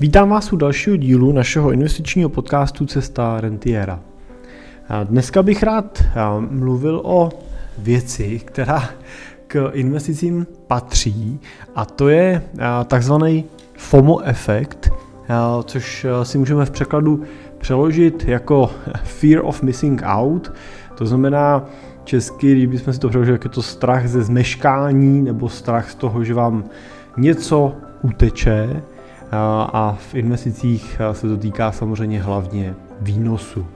Vítám vás u dalšího dílu našeho investičního podcastu Cesta Rentiera. Dneska bych rád mluvil o věci, která k investicím patří a to je takzvaný FOMO efekt, což si můžeme v překladu přeložit jako Fear of Missing Out, to znamená česky, když bychom si to přeložili, jako je to strach ze zmeškání nebo strach z toho, že vám něco uteče, a v investicích se to týká samozřejmě hlavně výnosu.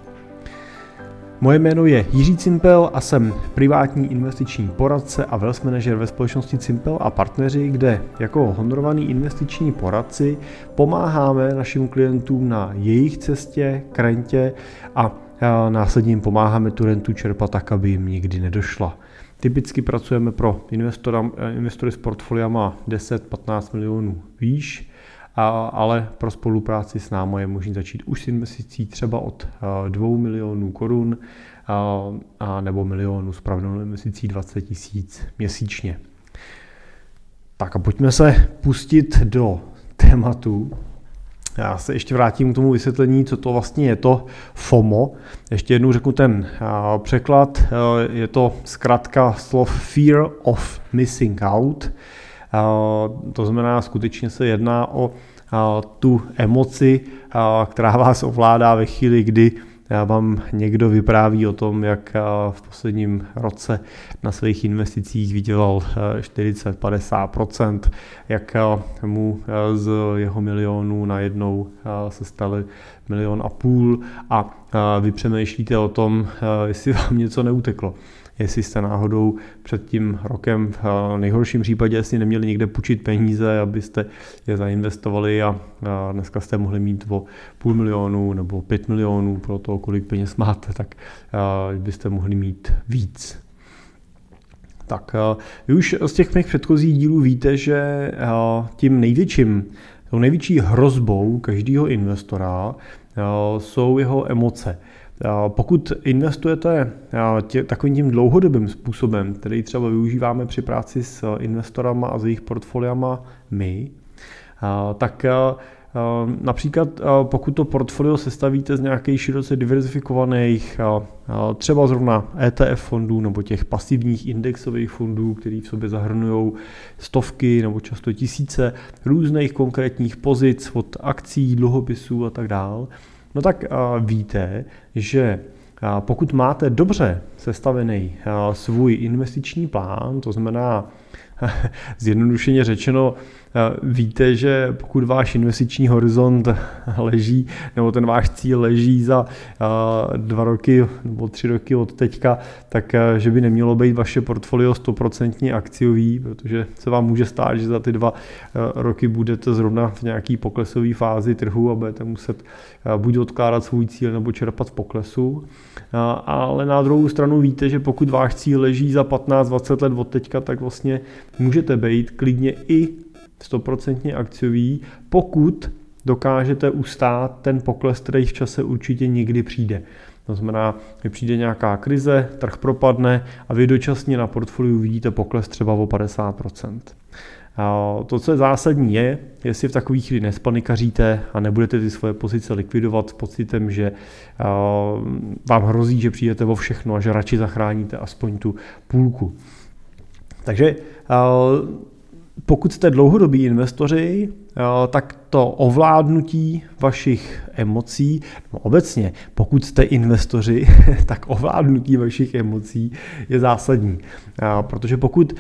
Moje jméno je Jiří Cimpel a jsem privátní investiční poradce a wealth manager ve společnosti Cimpel a partneři, kde jako honorovaný investiční poradci pomáháme našim klientům na jejich cestě k rentě a následně jim pomáháme tu rentu čerpat tak, aby jim nikdy nedošla. Typicky pracujeme pro investory s portfoliama 10-15 milionů výš a, ale pro spolupráci s námi je možné začít už s investicí třeba od 2 milionů korun a, a nebo milionů s pravidelnou investicí 20 tisíc měsíčně. Tak a pojďme se pustit do tématu. Já se ještě vrátím k tomu vysvětlení, co to vlastně je to FOMO. Ještě jednou řeknu ten překlad. Je to zkrátka slov Fear of Missing Out. To znamená, skutečně se jedná o tu emoci, která vás ovládá ve chvíli, kdy vám někdo vypráví o tom, jak v posledním roce na svých investicích vydělal 40-50%, jak mu z jeho milionů najednou se staly milion a půl a vy přemýšlíte o tom, jestli vám něco neuteklo jestli jste náhodou před tím rokem v nejhorším případě si neměli někde půjčit peníze, abyste je zainvestovali a dneska jste mohli mít o půl milionu nebo pět milionů pro to, kolik peněz máte, tak byste mohli mít víc. Tak vy už z těch mých předchozích dílů víte, že tím největším, tou největší hrozbou každého investora jsou jeho emoce. Pokud investujete tě, takovým tím dlouhodobým způsobem, který třeba využíváme při práci s investorama a s jejich portfoliama my, tak Například pokud to portfolio sestavíte z nějakých široce diverzifikovaných, třeba zrovna ETF fondů nebo těch pasivních indexových fondů, který v sobě zahrnují stovky nebo často tisíce různých konkrétních pozic od akcí, dluhopisů a tak dále, No tak víte, že pokud máte dobře sestavený svůj investiční plán, to znamená zjednodušeně řečeno, víte, že pokud váš investiční horizont leží, nebo ten váš cíl leží za dva roky nebo tři roky od teďka, tak že by nemělo být vaše portfolio 100% akciový, protože se vám může stát, že za ty dva roky budete zrovna v nějaký poklesové fázi trhu a budete muset buď odkládat svůj cíl nebo čerpat v poklesu. Ale na druhou stranu víte, že pokud váš cíl leží za 15-20 let od teďka, tak vlastně můžete být klidně i 100% akciový, pokud dokážete ustát ten pokles, který v čase určitě někdy přijde. To znamená, že přijde nějaká krize, trh propadne a vy dočasně na portfoliu vidíte pokles třeba o 50%. A to, co je zásadní, je, jestli v takových chvíli nespanikaříte a nebudete ty svoje pozice likvidovat s pocitem, že vám hrozí, že přijdete o všechno a že radši zachráníte aspoň tu půlku. Takže pokud jste dlouhodobí investoři, tak to ovládnutí vašich emocí, no obecně, pokud jste investoři, tak ovládnutí vašich emocí je zásadní. Protože pokud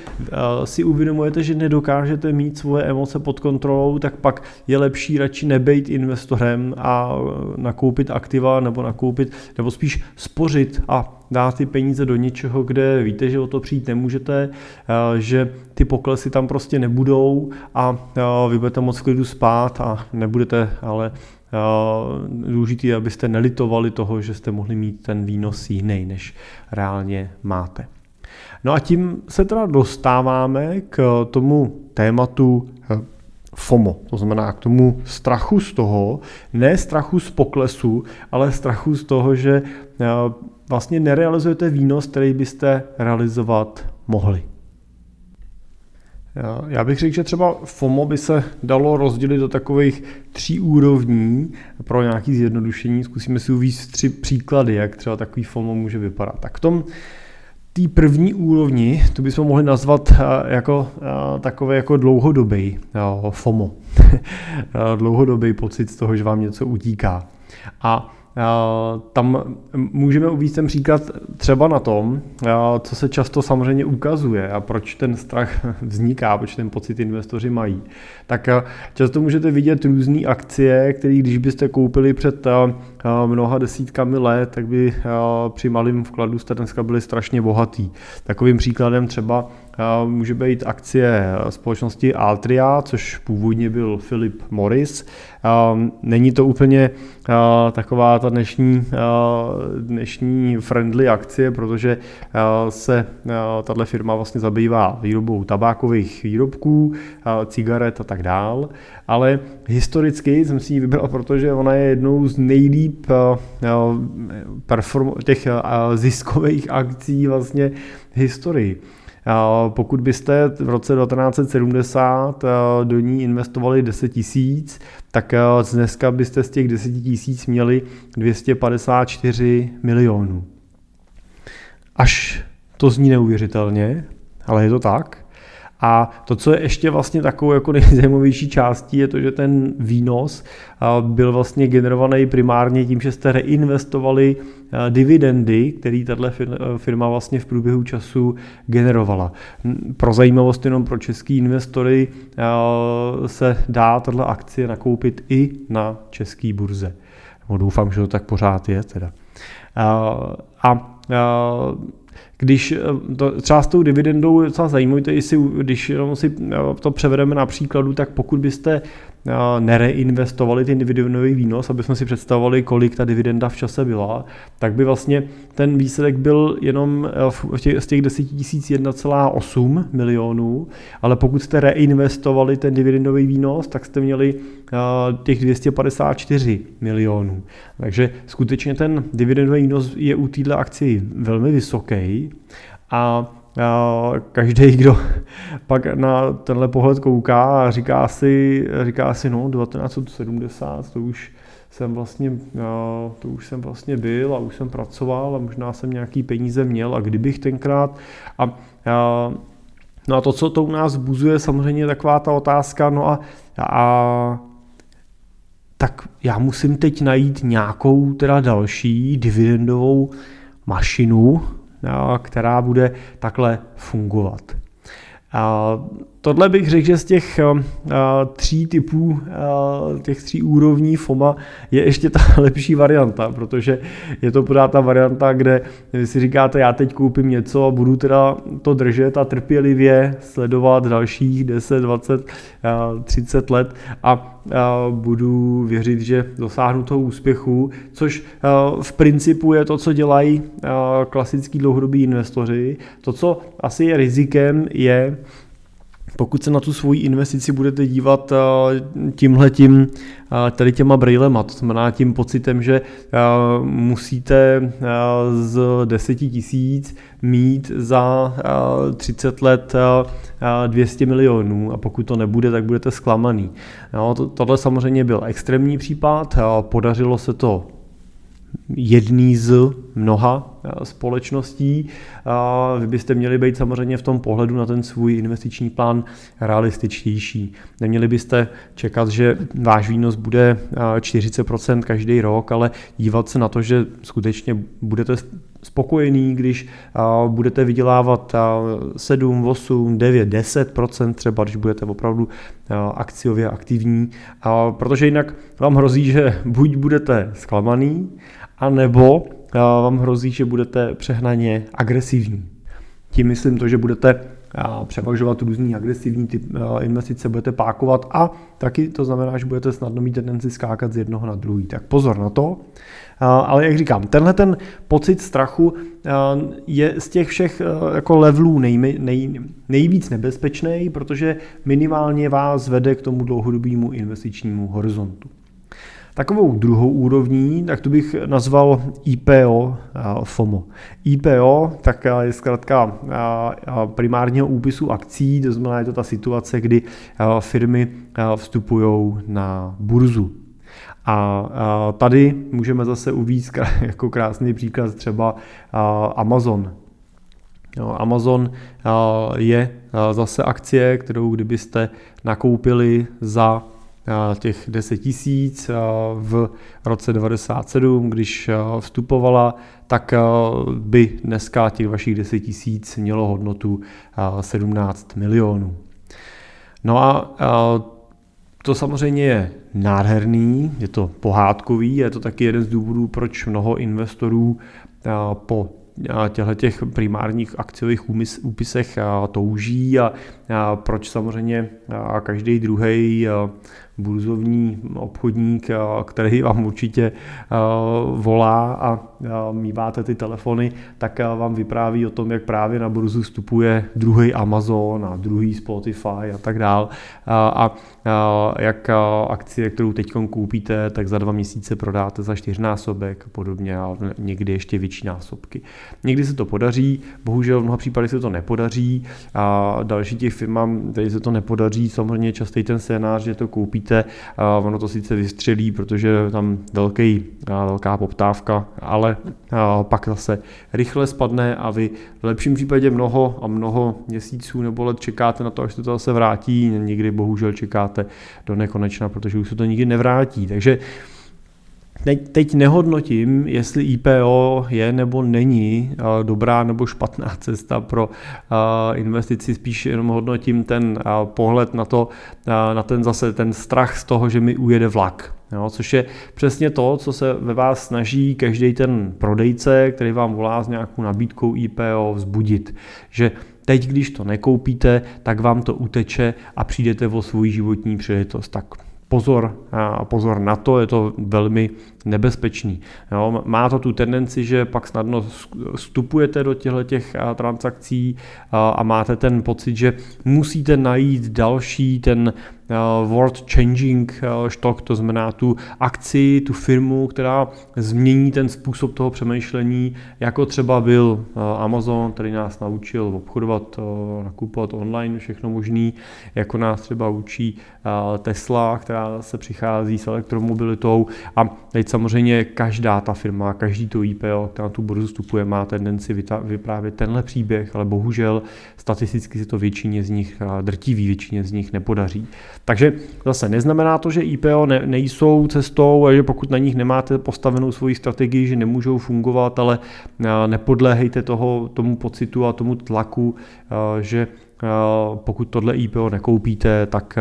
si uvědomujete, že nedokážete mít svoje emoce pod kontrolou, tak pak je lepší radši nebejt investorem a nakoupit aktiva nebo nakoupit, nebo spíš spořit a dát ty peníze do něčeho, kde víte, že o to přijít nemůžete, že ty poklesy tam prostě nebudou a vy budete moc v klidu spát a nebudete ale důležitý, abyste nelitovali toho, že jste mohli mít ten výnos jiný, než reálně máte. No a tím se teda dostáváme k tomu tématu eh, FOMO, to znamená k tomu strachu z toho, ne strachu z poklesu, ale strachu z toho, že eh, vlastně nerealizujete výnos, který byste realizovat mohli. Já bych řekl, že třeba FOMO by se dalo rozdělit do takových tří úrovní pro nějaké zjednodušení. Zkusíme si uvíct tři příklady, jak třeba takový FOMO může vypadat. Tak v tom té první úrovni, to bychom mohli nazvat eh, jako eh, takové jako dlouhodobý FOMO. dlouhodobý pocit z toho, že vám něco utíká. A tam můžeme uvést ten příklad třeba na tom, co se často samozřejmě ukazuje a proč ten strach vzniká, proč ten pocit investoři mají. Tak často můžete vidět různé akcie, které když byste koupili před mnoha desítkami let, tak by při malém vkladu jste dneska byli strašně bohatý. Takovým příkladem třeba může být akcie společnosti Altria, což původně byl Philip Morris. Není to úplně taková ta dnešní, dnešní friendly akcie, protože se tahle firma vlastně zabývá výrobou tabákových výrobků, cigaret a tak dál, ale historicky jsem si ji vybral, protože ona je jednou z nejlíp perform- těch ziskových akcí vlastně historii. Pokud byste v roce 1970 do ní investovali 10 tisíc, tak dneska byste z těch 10 tisíc měli 254 milionů. Až to zní neuvěřitelně, ale je to tak. A to, co je ještě vlastně takovou jako nejzajímavější částí, je to, že ten výnos byl vlastně generovaný primárně tím, že jste reinvestovali dividendy, které tato firma vlastně v průběhu času generovala. Pro zajímavost jenom pro český investory se dá tato akcie nakoupit i na české burze. Doufám, že to tak pořád je teda. A když eh, to, třeba s tou dividendou je docela zajímavé, jestli, když jenom si eh, to převedeme na příkladu, tak pokud byste eh, nereinvestovali ten dividendový výnos, aby jsme si představovali, kolik ta dividenda v čase byla, tak by vlastně ten výsledek byl jenom z těch 10 tisíc 1,8 milionů, ale pokud jste reinvestovali ten dividendový výnos, tak jste měli těch 254 milionů. Takže skutečně ten dividendový výnos je u této akci velmi vysoký a každý, kdo pak na tenhle pohled kouká a říká si, říká si no 1970, to už jsem vlastně, to už jsem vlastně byl a už jsem pracoval a možná jsem nějaký peníze měl a kdybych tenkrát a, a No a to, co to u nás buzuje, samozřejmě taková ta otázka, no a, a tak já musím teď najít nějakou teda další dividendovou mašinu, která bude takhle fungovat. Tohle bych řekl, že z těch tří typů, těch tří úrovní FOMA je ještě ta lepší varianta, protože je to pořád ta varianta, kde vy si říkáte, já teď koupím něco a budu teda to držet a trpělivě sledovat dalších 10, 20, 30 let a budu věřit, že dosáhnu toho úspěchu, což v principu je to, co dělají klasický dlouhodobí investoři. To, co asi je rizikem, je, pokud se na tu svoji investici budete dívat eh, tímhletím, eh, tady těma brýlema, to znamená tím pocitem, že eh, musíte z 10 tisíc mít za 30 let 200 milionů a pokud to nebude, tak budete zklamaný. No, tohle samozřejmě byl extrémní případ, podařilo se to jedný z mnoha eh, společností. Vy byste měli být samozřejmě v tom pohledu na ten svůj investiční plán realističtější. Neměli byste čekat, že váš výnos bude 40% každý rok, ale dívat se na to, že skutečně budete spokojený, když budete vydělávat 7, 8, 9, 10% třeba, když budete opravdu akciově aktivní, protože jinak vám hrozí, že buď budete zklamaný, anebo vám hrozí, že budete přehnaně agresivní. Tím myslím to, že budete převažovat různý agresivní typ investice, budete pákovat a taky to znamená, že budete snadno mít tendenci skákat z jednoho na druhý. Tak pozor na to. Ale jak říkám, tenhle ten pocit strachu je z těch všech jako levelů nej, nej, nejvíc nebezpečný, protože minimálně vás vede k tomu dlouhodobému investičnímu horizontu. Takovou druhou úrovní, tak to bych nazval IPO FOMO. IPO tak je zkrátka primárního úpisu akcí, to znamená, je to ta situace, kdy firmy vstupují na burzu. A tady můžeme zase uvíct jako krásný příklad třeba Amazon. Amazon je zase akcie, kterou kdybyste nakoupili za těch 10 tisíc v roce 97, když vstupovala, tak by dneska těch vašich 10 tisíc mělo hodnotu 17 milionů. No a to samozřejmě je nádherný, je to pohádkový, je to taky jeden z důvodů, proč mnoho investorů po těchto těch primárních akciových úpisech touží a proč samozřejmě každý druhý burzovní obchodník, který vám určitě volá a míváte ty telefony, tak vám vypráví o tom, jak právě na burzu vstupuje druhý Amazon a druhý Spotify a tak dál. A jak akcie, kterou teď koupíte, tak za dva měsíce prodáte za čtyřnásobek a podobně a někdy ještě větší násobky. Někdy se to podaří, bohužel v mnoha případech se to nepodaří a další těch firmám, tady se to nepodaří, samozřejmě častý ten scénář, že to koupíte, a ono to sice vystřelí, protože tam velký, velká poptávka, ale pak zase rychle spadne a vy v lepším případě mnoho a mnoho měsíců nebo let čekáte na to, až se to zase vrátí, někdy bohužel čekáte do nekonečna, protože už se to nikdy nevrátí. Takže Teď, teď nehodnotím, jestli IPO je nebo není dobrá nebo špatná cesta pro investici, spíš jenom hodnotím ten pohled na to, na ten zase ten strach z toho, že mi ujede vlak. Jo, což je přesně to, co se ve vás snaží každý ten prodejce, který vám volá s nějakou nabídkou IPO, vzbudit. Že teď, když to nekoupíte, tak vám to uteče a přijdete o svůj životní příležitost. Tak pozor, pozor na to, je to velmi nebezpečný. Jo, má to tu tendenci, že pak snadno vstupujete do těchto těch transakcí a máte ten pocit, že musíte najít další ten world changing stock, to znamená tu akci, tu firmu, která změní ten způsob toho přemýšlení, jako třeba byl Amazon, který nás naučil obchodovat, nakupovat online, všechno možný, jako nás třeba učí Tesla, která se přichází s elektromobilitou a teď samozřejmě každá ta firma, každý to IPO, která tu burzu vstupuje, má tendenci vyprávět tenhle příběh, ale bohužel statisticky se to většině z nich, drtivý většině z nich nepodaří. Takže zase neznamená to, že IPO ne, nejsou cestou že pokud na nich nemáte postavenou svoji strategii, že nemůžou fungovat, ale nepodléhejte toho, tomu pocitu a tomu tlaku, že pokud tohle IPO nekoupíte, tak,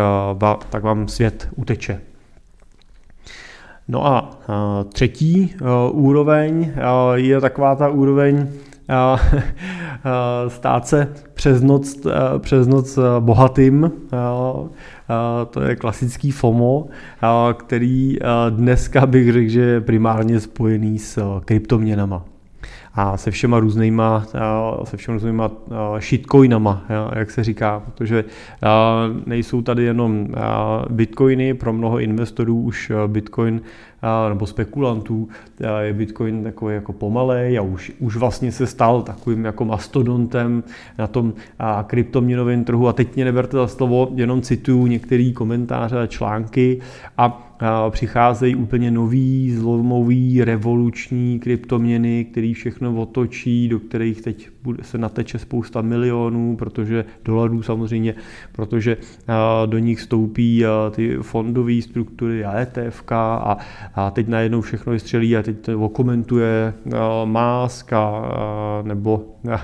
tak vám svět uteče. No a třetí úroveň je taková ta úroveň stát se přes noc, přes noc bohatým. To je klasický FOMO, který dneska bych řekl, že je primárně spojený s kryptoměnama a se všema různýma, se všema různýma shitcoinama, jak se říká, protože nejsou tady jenom bitcoiny, pro mnoho investorů už bitcoin nebo spekulantů je Bitcoin takový jako pomalej a už, už vlastně se stal takovým jako mastodontem na tom kryptoměnovém trhu. A teď mě neberte za slovo, jenom cituju některé komentáře a články. A přicházejí úplně nový, zlomový, revoluční kryptoměny, který všechno otočí, do kterých teď se nateče spousta milionů, protože dolarů samozřejmě, protože do nich stoupí ty fondové struktury a ETF a, a teď najednou všechno vystřelí a teď to okomentuje Musk a, nebo, a,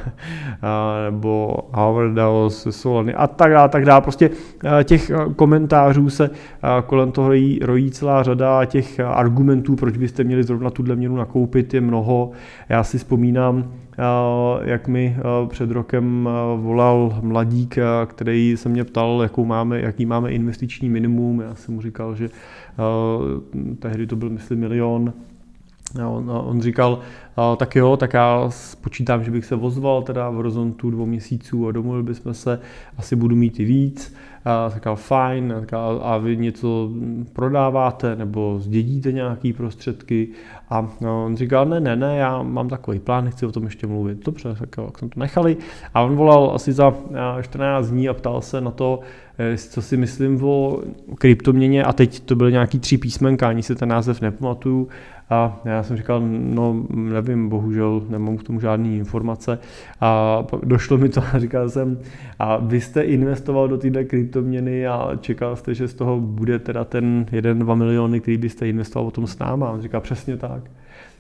nebo Howard Davos, Solany a tak dále, tak dále. Prostě těch komentářů se kolem toho rojí, rojí celá řada těch argumentů, proč byste měli zrovna tuhle měnu nakoupit, je mnoho. Já si vzpomínám, jak mi před rokem volal mladík, který se mě ptal, jakou máme, jaký máme investiční minimum. Já jsem mu říkal, že tehdy to byl, myslím, milion on, on říkal, tak jo, tak já počítám, že bych se vozval teda v horizontu dvou měsíců a domluvili bychom se, asi budu mít i víc. A říkal fajn, a, a vy něco prodáváte nebo zdědíte nějaký prostředky. A on říkal, ne, ne, ne, já mám takový plán, nechci o tom ještě mluvit. Dobře, tak jo, jsem to nechali. A on volal asi za 14 dní a ptal se na to, eh, co si myslím o kryptoměně a teď to byly nějaký tři písmenka, ani si ten název nepamatuju a já jsem říkal, no nevím, bohužel nemám k tomu žádné informace. A došlo mi to a říkal jsem, a vy jste investoval do této kryptoměny a čekal jste, že z toho bude teda ten 1-2 miliony, který byste investoval o tom s náma. A on říkal, přesně tak.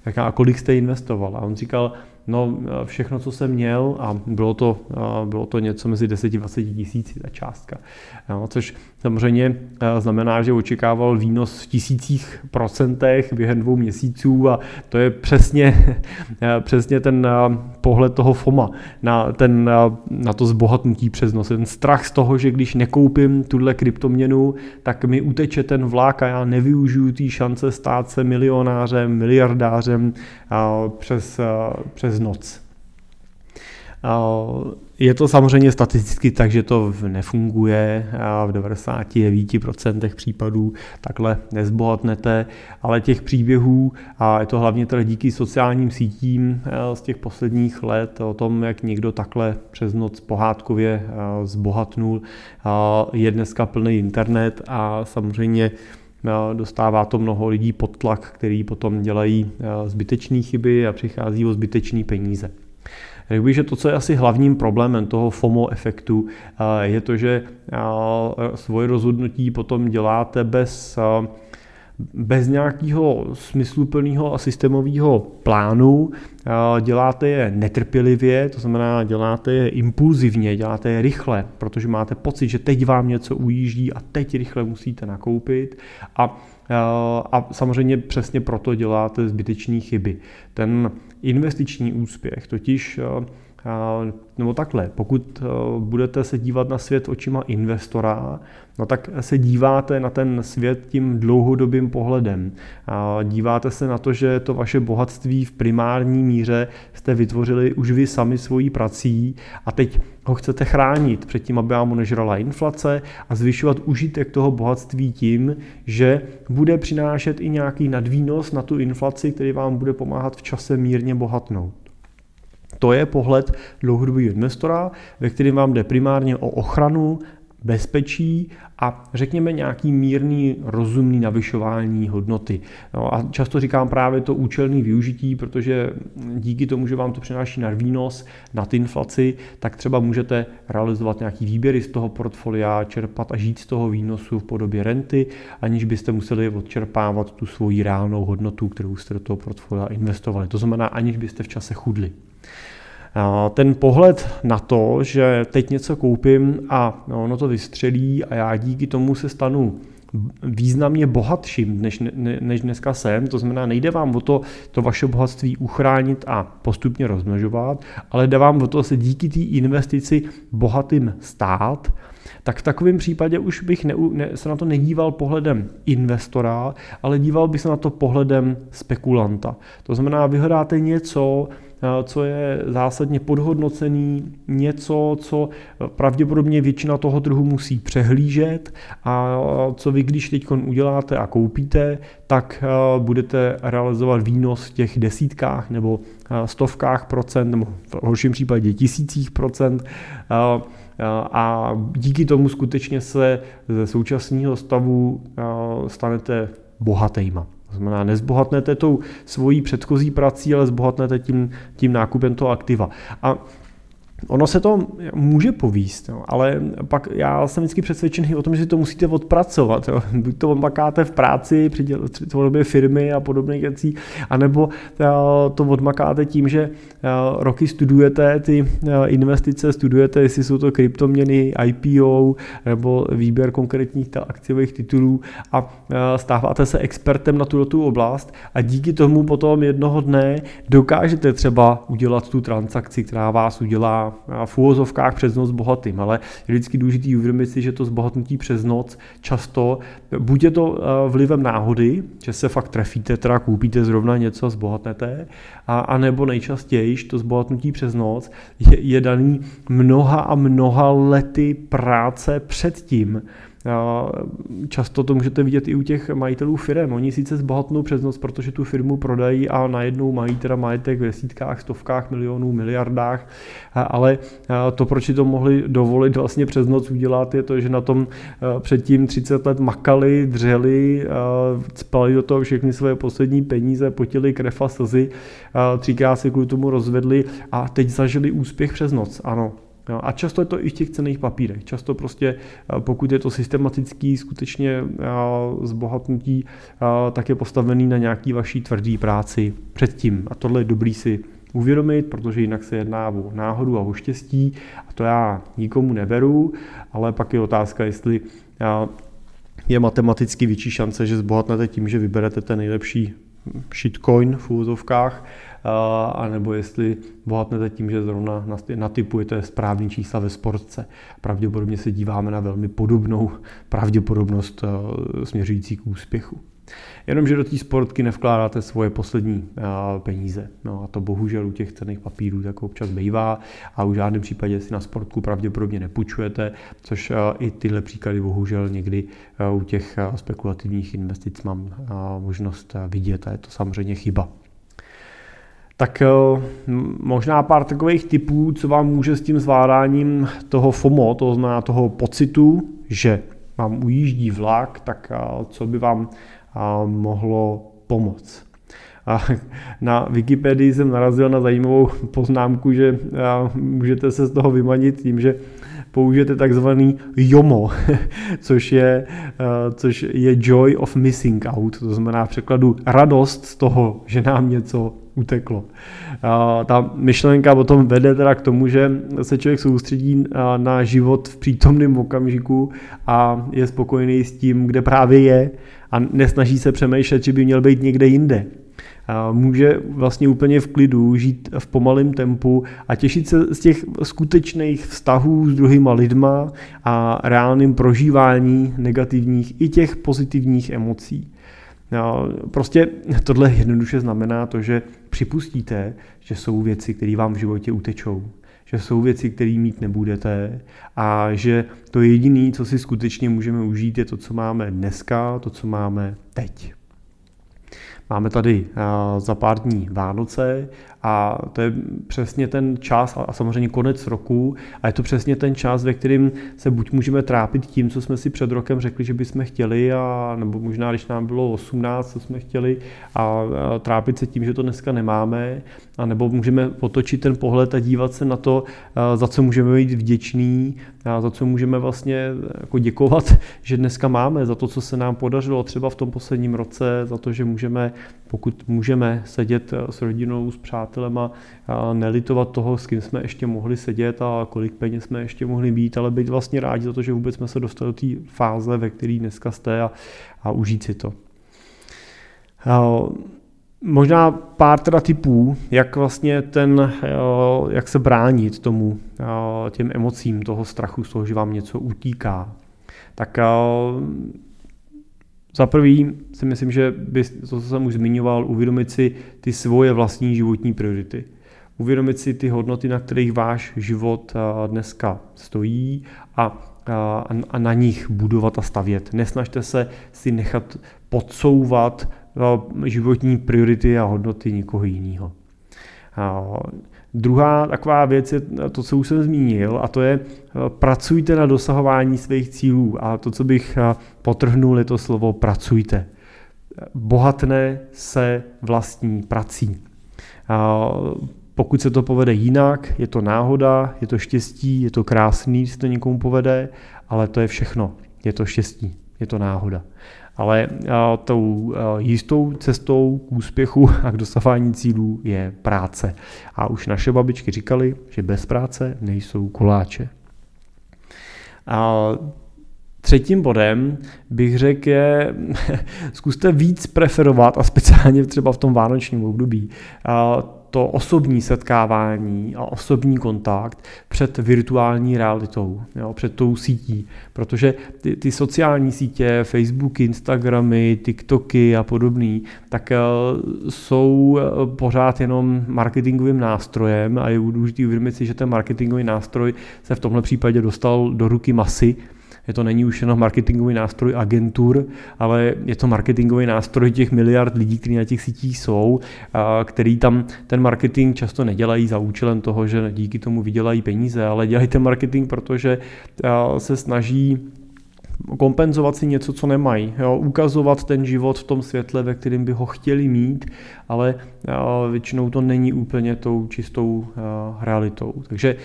Tak a kolik jste investoval? A on říkal, No, všechno, co jsem měl, a bylo to, bylo to něco mezi 10 a 20 tisíci, ta částka. No, což samozřejmě znamená, že očekával výnos v tisících procentech během dvou měsíců a to je přesně, přesně ten pohled toho FOMA na, ten, na to zbohatnutí přes noc. Ten strach z toho, že když nekoupím tuhle kryptoměnu, tak mi uteče ten vlak a já nevyužiju té šance stát se milionářem, miliardářem přes přes noc. Je to samozřejmě statisticky tak, že to nefunguje v 99% případů takhle nezbohatnete, ale těch příběhů, a je to hlavně tedy díky sociálním sítím z těch posledních let o tom, jak někdo takhle přes noc pohádkově zbohatnul, je dneska plný internet a samozřejmě dostává to mnoho lidí pod tlak, který potom dělají zbytečné chyby a přichází o zbytečné peníze. Řekl bych, že to, co je asi hlavním problémem toho FOMO efektu, je to, že svoje rozhodnutí potom děláte bez bez nějakého smysluplného a systémového plánu, děláte je netrpělivě, to znamená děláte je impulzivně, děláte je rychle, protože máte pocit, že teď vám něco ujíždí a teď rychle musíte nakoupit. A a samozřejmě přesně proto děláte zbytečné chyby. Ten investiční úspěch totiž nebo takhle, pokud budete se dívat na svět očima investora, no tak se díváte na ten svět tím dlouhodobým pohledem. Díváte se na to, že to vaše bohatství v primární míře jste vytvořili už vy sami svojí prací a teď ho chcete chránit před tím, aby vám nežrala inflace a zvyšovat užitek toho bohatství tím, že bude přinášet i nějaký nadvýnos na tu inflaci, který vám bude pomáhat v čase mírně bohatnout. To je pohled dlouhodobého investora, ve kterém vám jde primárně o ochranu, bezpečí a řekněme nějaký mírný, rozumný navyšování hodnoty. No a často říkám právě to účelné využití, protože díky tomu, že vám to přináší na výnos, nad inflaci, tak třeba můžete realizovat nějaký výběry z toho portfolia, čerpat a žít z toho výnosu v podobě renty, aniž byste museli odčerpávat tu svoji reálnou hodnotu, kterou jste do toho portfolia investovali. To znamená, aniž byste v čase chudli. Ten pohled na to, že teď něco koupím a ono to vystřelí a já díky tomu se stanu významně bohatším, než, ne, než dneska jsem. To znamená, nejde vám o to, to vaše bohatství uchránit a postupně rozmnožovat, ale jde vám o to se díky té investici bohatým stát, tak v takovém případě už bych ne, ne, se na to nedíval pohledem investora, ale díval bych se na to pohledem spekulanta. To znamená, vyhledáte něco, co je zásadně podhodnocený, něco, co pravděpodobně většina toho trhu musí přehlížet a co vy, když teď uděláte a koupíte, tak eh, budete realizovat výnos v těch desítkách nebo eh, stovkách procent, nebo v horším případě tisících procent a díky tomu skutečně se ze současného stavu stanete bohatýma. To znamená, nezbohatnete tou svojí předchozí prací, ale zbohatnete tím, tím nákupem toho aktiva. A Ono se to může povíst, jo, ale pak já jsem vždycky přesvědčený o tom, že to musíte odpracovat. Jo. Buď to odmakáte v práci, při tvorbě firmy a podobných věcí, anebo eh, to odmakáte tím, že eh, roky studujete ty eh, investice, studujete, jestli jsou to kryptoměny, IPO nebo výběr konkrétních akciových titulů a stáváte se expertem na tuto tu oblast a díky tomu potom jednoho dne dokážete třeba udělat tu transakci, která vás udělá v úvozovkách přes noc bohatým, ale je vždycky důležitý uvědomit si, že to zbohatnutí přes noc často, buď je to vlivem náhody, že se fakt trefíte, teda koupíte zrovna něco a zbohatnete, a, a nebo nejčastěji to zbohatnutí přes noc je, je daný mnoha a mnoha lety práce předtím, Často to můžete vidět i u těch majitelů firm. Oni sice zbohatnou přes noc, protože tu firmu prodají a najednou mají teda majetek v desítkách, stovkách milionů, miliardách, ale to, proč si to mohli dovolit vlastně přes noc udělat, je to, že na tom předtím 30 let makali, dřeli, spali do toho všechny své poslední peníze, potili krev a slzy, třikrát se kvůli tomu rozvedli a teď zažili úspěch přes noc. Ano, Jo, a často je to i v těch cených papírech. Často prostě, eh, pokud je to systematický, skutečně eh, zbohatnutí, eh, tak je postavený na nějaký vaší tvrdý práci předtím. A tohle je dobrý si uvědomit, protože jinak se jedná o náhodu a o štěstí a to já nikomu neberu, ale pak je otázka, jestli je matematicky větší šance, že zbohatnete tím, že vyberete ten nejlepší shitcoin v úvozovkách, a nebo jestli bohatnete tím, že zrovna natypujete správný čísla ve sportce. Pravděpodobně se díváme na velmi podobnou pravděpodobnost směřující k úspěchu. Jenomže do té sportky nevkládáte svoje poslední peníze. No a to bohužel u těch cených papírů tak občas bývá a u žádném případě si na sportku pravděpodobně nepůjčujete, což i tyhle příklady bohužel někdy u těch spekulativních investic mám možnost vidět a je to samozřejmě chyba. Tak možná pár takových typů, co vám může s tím zvládáním toho FOMO, to znamená toho pocitu, že vám ujíždí vlak, tak co by vám mohlo pomoct. A na Wikipedii jsem narazil na zajímavou poznámku, že můžete se z toho vymanit tím, že použijete takzvaný JOMO, což je, což je Joy of Missing Out, to znamená v překladu radost z toho, že nám něco uteklo. Ta myšlenka potom vede teda k tomu, že se člověk soustředí na život v přítomném okamžiku a je spokojený s tím, kde právě je a nesnaží se přemýšlet, že by měl být někde jinde. Může vlastně úplně v klidu žít v pomalém tempu a těšit se z těch skutečných vztahů s druhýma lidma a reálným prožívání negativních i těch pozitivních emocí. No, prostě tohle jednoduše znamená to, že připustíte, že jsou věci, které vám v životě utečou, že jsou věci, které mít nebudete a že to jediné, co si skutečně můžeme užít, je to, co máme dneska, to, co máme teď. Máme tady za pár dní Vánoce a to je přesně ten čas a samozřejmě konec roku a je to přesně ten čas, ve kterým se buď můžeme trápit tím, co jsme si před rokem řekli, že bychom chtěli, a, nebo možná, když nám bylo 18, co jsme chtěli, a, a trápit se tím, že to dneska nemáme, a nebo můžeme otočit ten pohled a dívat se na to, za co můžeme být vděční, a za co můžeme vlastně jako děkovat, že dneska máme, za to, co se nám podařilo třeba v tom posledním roce, za to, že můžeme, pokud můžeme sedět s rodinou, s přáteli, přátelema, a nelitovat toho, s kým jsme ještě mohli sedět a kolik peněz jsme ještě mohli být, ale být vlastně rádi za to, že vůbec jsme se dostali do té fáze, ve které dneska jste a, a užít si to. Možná pár teda typů, jak vlastně ten, jak se bránit tomu, těm emocím toho strachu z toho, že vám něco utíká. Tak za prvý si myslím, že by, to, co jsem už zmiňoval, uvědomit si ty svoje vlastní životní priority. Uvědomit si ty hodnoty, na kterých váš život dneska stojí a, a, a na nich budovat a stavět. Nesnažte se si nechat podsouvat životní priority a hodnoty někoho jiného. Druhá taková věc je to, co už jsem zmínil, a to je pracujte na dosahování svých cílů. A to, co bych potrhnul, je to slovo pracujte. Bohatné se vlastní prací. Pokud se to povede jinak, je to náhoda, je to štěstí, je to krásný, když se to někomu povede, ale to je všechno. Je to štěstí, je to náhoda ale tou jistou cestou k úspěchu a k dosahování cílů je práce. A už naše babičky říkali, že bez práce nejsou koláče. A Třetím bodem bych řekl je, zkuste víc preferovat, a speciálně třeba v tom vánočním období, to osobní setkávání a osobní kontakt před virtuální realitou, jo, před tou sítí. Protože ty, ty sociální sítě, Facebook, Instagramy, TikToky a podobný, tak jsou pořád jenom marketingovým nástrojem a je důležité uvědomit si, že ten marketingový nástroj se v tomhle případě dostal do ruky masy, je to není už jenom marketingový nástroj agentur, ale je to marketingový nástroj těch miliard lidí, kteří na těch sítích jsou, a který tam ten marketing často nedělají za účelem toho, že díky tomu vydělají peníze, ale dělají ten marketing, protože se snaží kompenzovat si něco, co nemají. Jo, ukazovat ten život v tom světle, ve kterém by ho chtěli mít, ale většinou to není úplně tou čistou realitou. Takže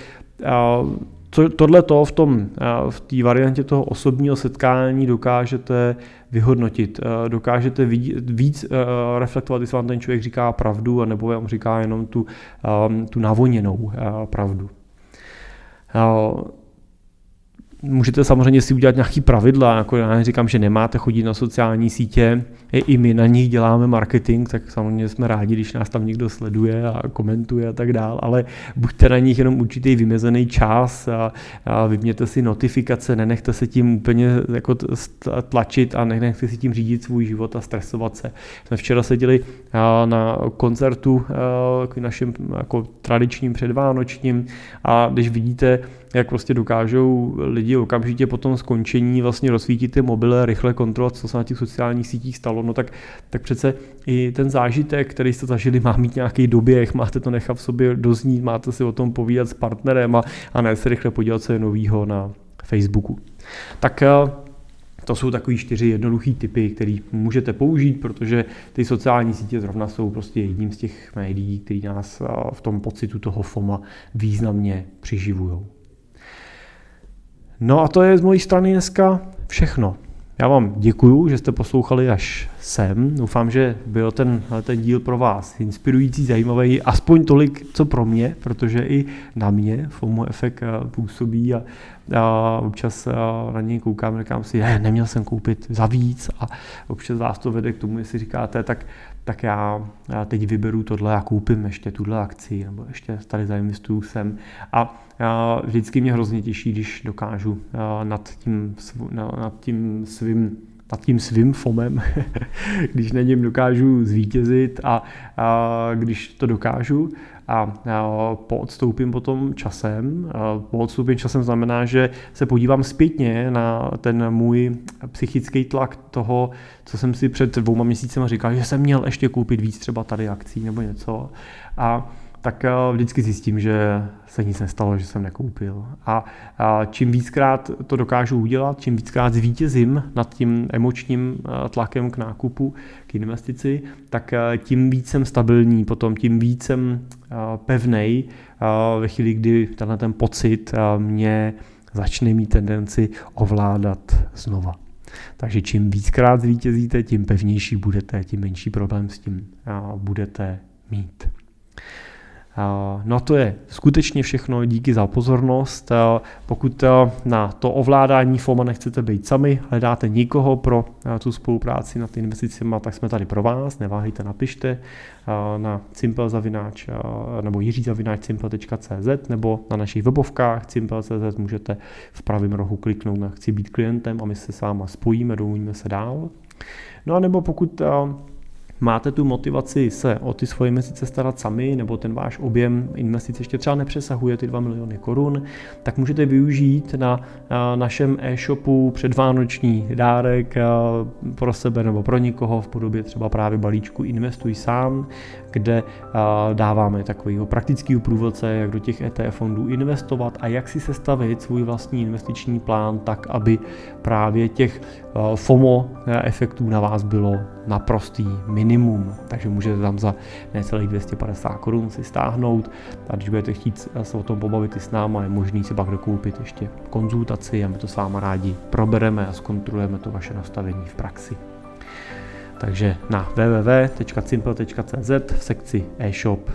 co, tohle to v tom, v té variantě toho osobního setkání dokážete vyhodnotit, dokážete vidět, víc reflektovat, jestli vám ten člověk říká pravdu, anebo vám říká jenom tu, tu navoněnou pravdu. Můžete samozřejmě si udělat nějaký pravidla, jako já neříkám, že nemáte chodit na sociální sítě, i my na nich děláme marketing, tak samozřejmě jsme rádi, když nás tam někdo sleduje a komentuje a tak dál, ale buďte na nich jenom určitý vymezený čas a, a vyměte si notifikace, nenechte se tím úplně jako tlačit a nenechte si tím řídit svůj život a stresovat se. Jsme včera seděli na koncertu k našim jako tradičním předvánočním a když vidíte, jak prostě dokážou lidi okamžitě po tom skončení vlastně rozsvítit ty mobily, rychle kontrolovat, co se na těch sociálních sítích stalo, no tak, tak přece i ten zážitek, který jste zažili, má mít nějaký doběh, máte to nechat v sobě doznít, máte si o tom povídat s partnerem a, a ne se rychle podívat, co je novýho na Facebooku. Tak eh, to jsou takový čtyři jednoduchý typy, které můžete použít, protože ty sociální sítě zrovna jsou prostě jedním z těch médií, který nás eh, v tom pocitu toho FOMA významně přiživují. No a to je z mojí strany dneska všechno. Já vám děkuju, že jste poslouchali až sem. Doufám, že byl ten, ten díl pro vás inspirující, zajímavý, aspoň tolik, co pro mě, protože i na mě FOMO efekt eh, působí a, a občas eh, na něj koukám, říkám si, je, neměl jsem koupit za víc a občas vás to vede k tomu, jestli říkáte, tak tak já, já teď vyberu tohle a koupím ještě tuhle akci, nebo ještě tady zainvestuju sem. A vždycky mě hrozně těší, když dokážu nad tím, nad tím svým nad tím svým fomem, když na něm dokážu zvítězit a, a když to dokážu a, a poodstoupím potom časem. A poodstoupím časem znamená, že se podívám zpětně na ten můj psychický tlak toho, co jsem si před dvouma měsícema říkal, že jsem měl ještě koupit víc třeba tady akcí nebo něco. A tak eh, vždycky zjistím, že se nic nestalo, že jsem nekoupil. A, čím víckrát to dokážu udělat, čím víckrát zvítězím nad tím emočním eh, tlakem k nákupu, k investici, tak eh, tím víc jsem stabilní, potom tím víc jsem pevnej ve chvíli, kdy tenhle ten pocit mě začne mít tendenci ovládat znova. Takže čím víckrát zvítězíte, tím pevnější budete, tím menší problém s tím budete mít. No to je skutečně všechno, díky za pozornost. Pokud na to ovládání FOMA nechcete být sami, hledáte nikoho pro tu spolupráci nad investicemi, tak jsme tady pro vás, neváhejte, napište na simple.zavináč nebo jiří.simple.cz nebo na našich webovkách simple.cz můžete v pravém rohu kliknout na chci být klientem a my se s váma spojíme, domluvíme se dál. No a nebo pokud máte tu motivaci se o ty svoje investice starat sami, nebo ten váš objem investic ještě třeba nepřesahuje ty 2 miliony korun, tak můžete využít na našem e-shopu předvánoční dárek pro sebe nebo pro někoho v podobě třeba právě balíčku Investuj sám, kde dáváme takového praktického průvodce, jak do těch ETF fondů investovat a jak si sestavit svůj vlastní investiční plán tak, aby právě těch FOMO efektů na vás bylo naprostý minimum. Takže můžete tam za necelých 250 korun si stáhnout a když budete chtít se o tom pobavit i s náma, je možný si pak dokoupit ještě konzultaci a my to s váma rádi probereme a zkontrolujeme to vaše nastavení v praxi. Takže na www.simple.cz v sekci e-shop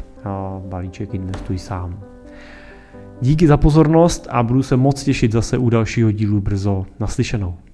balíček investuj sám. Díky za pozornost a budu se moc těšit zase u dalšího dílu brzo naslyšenou.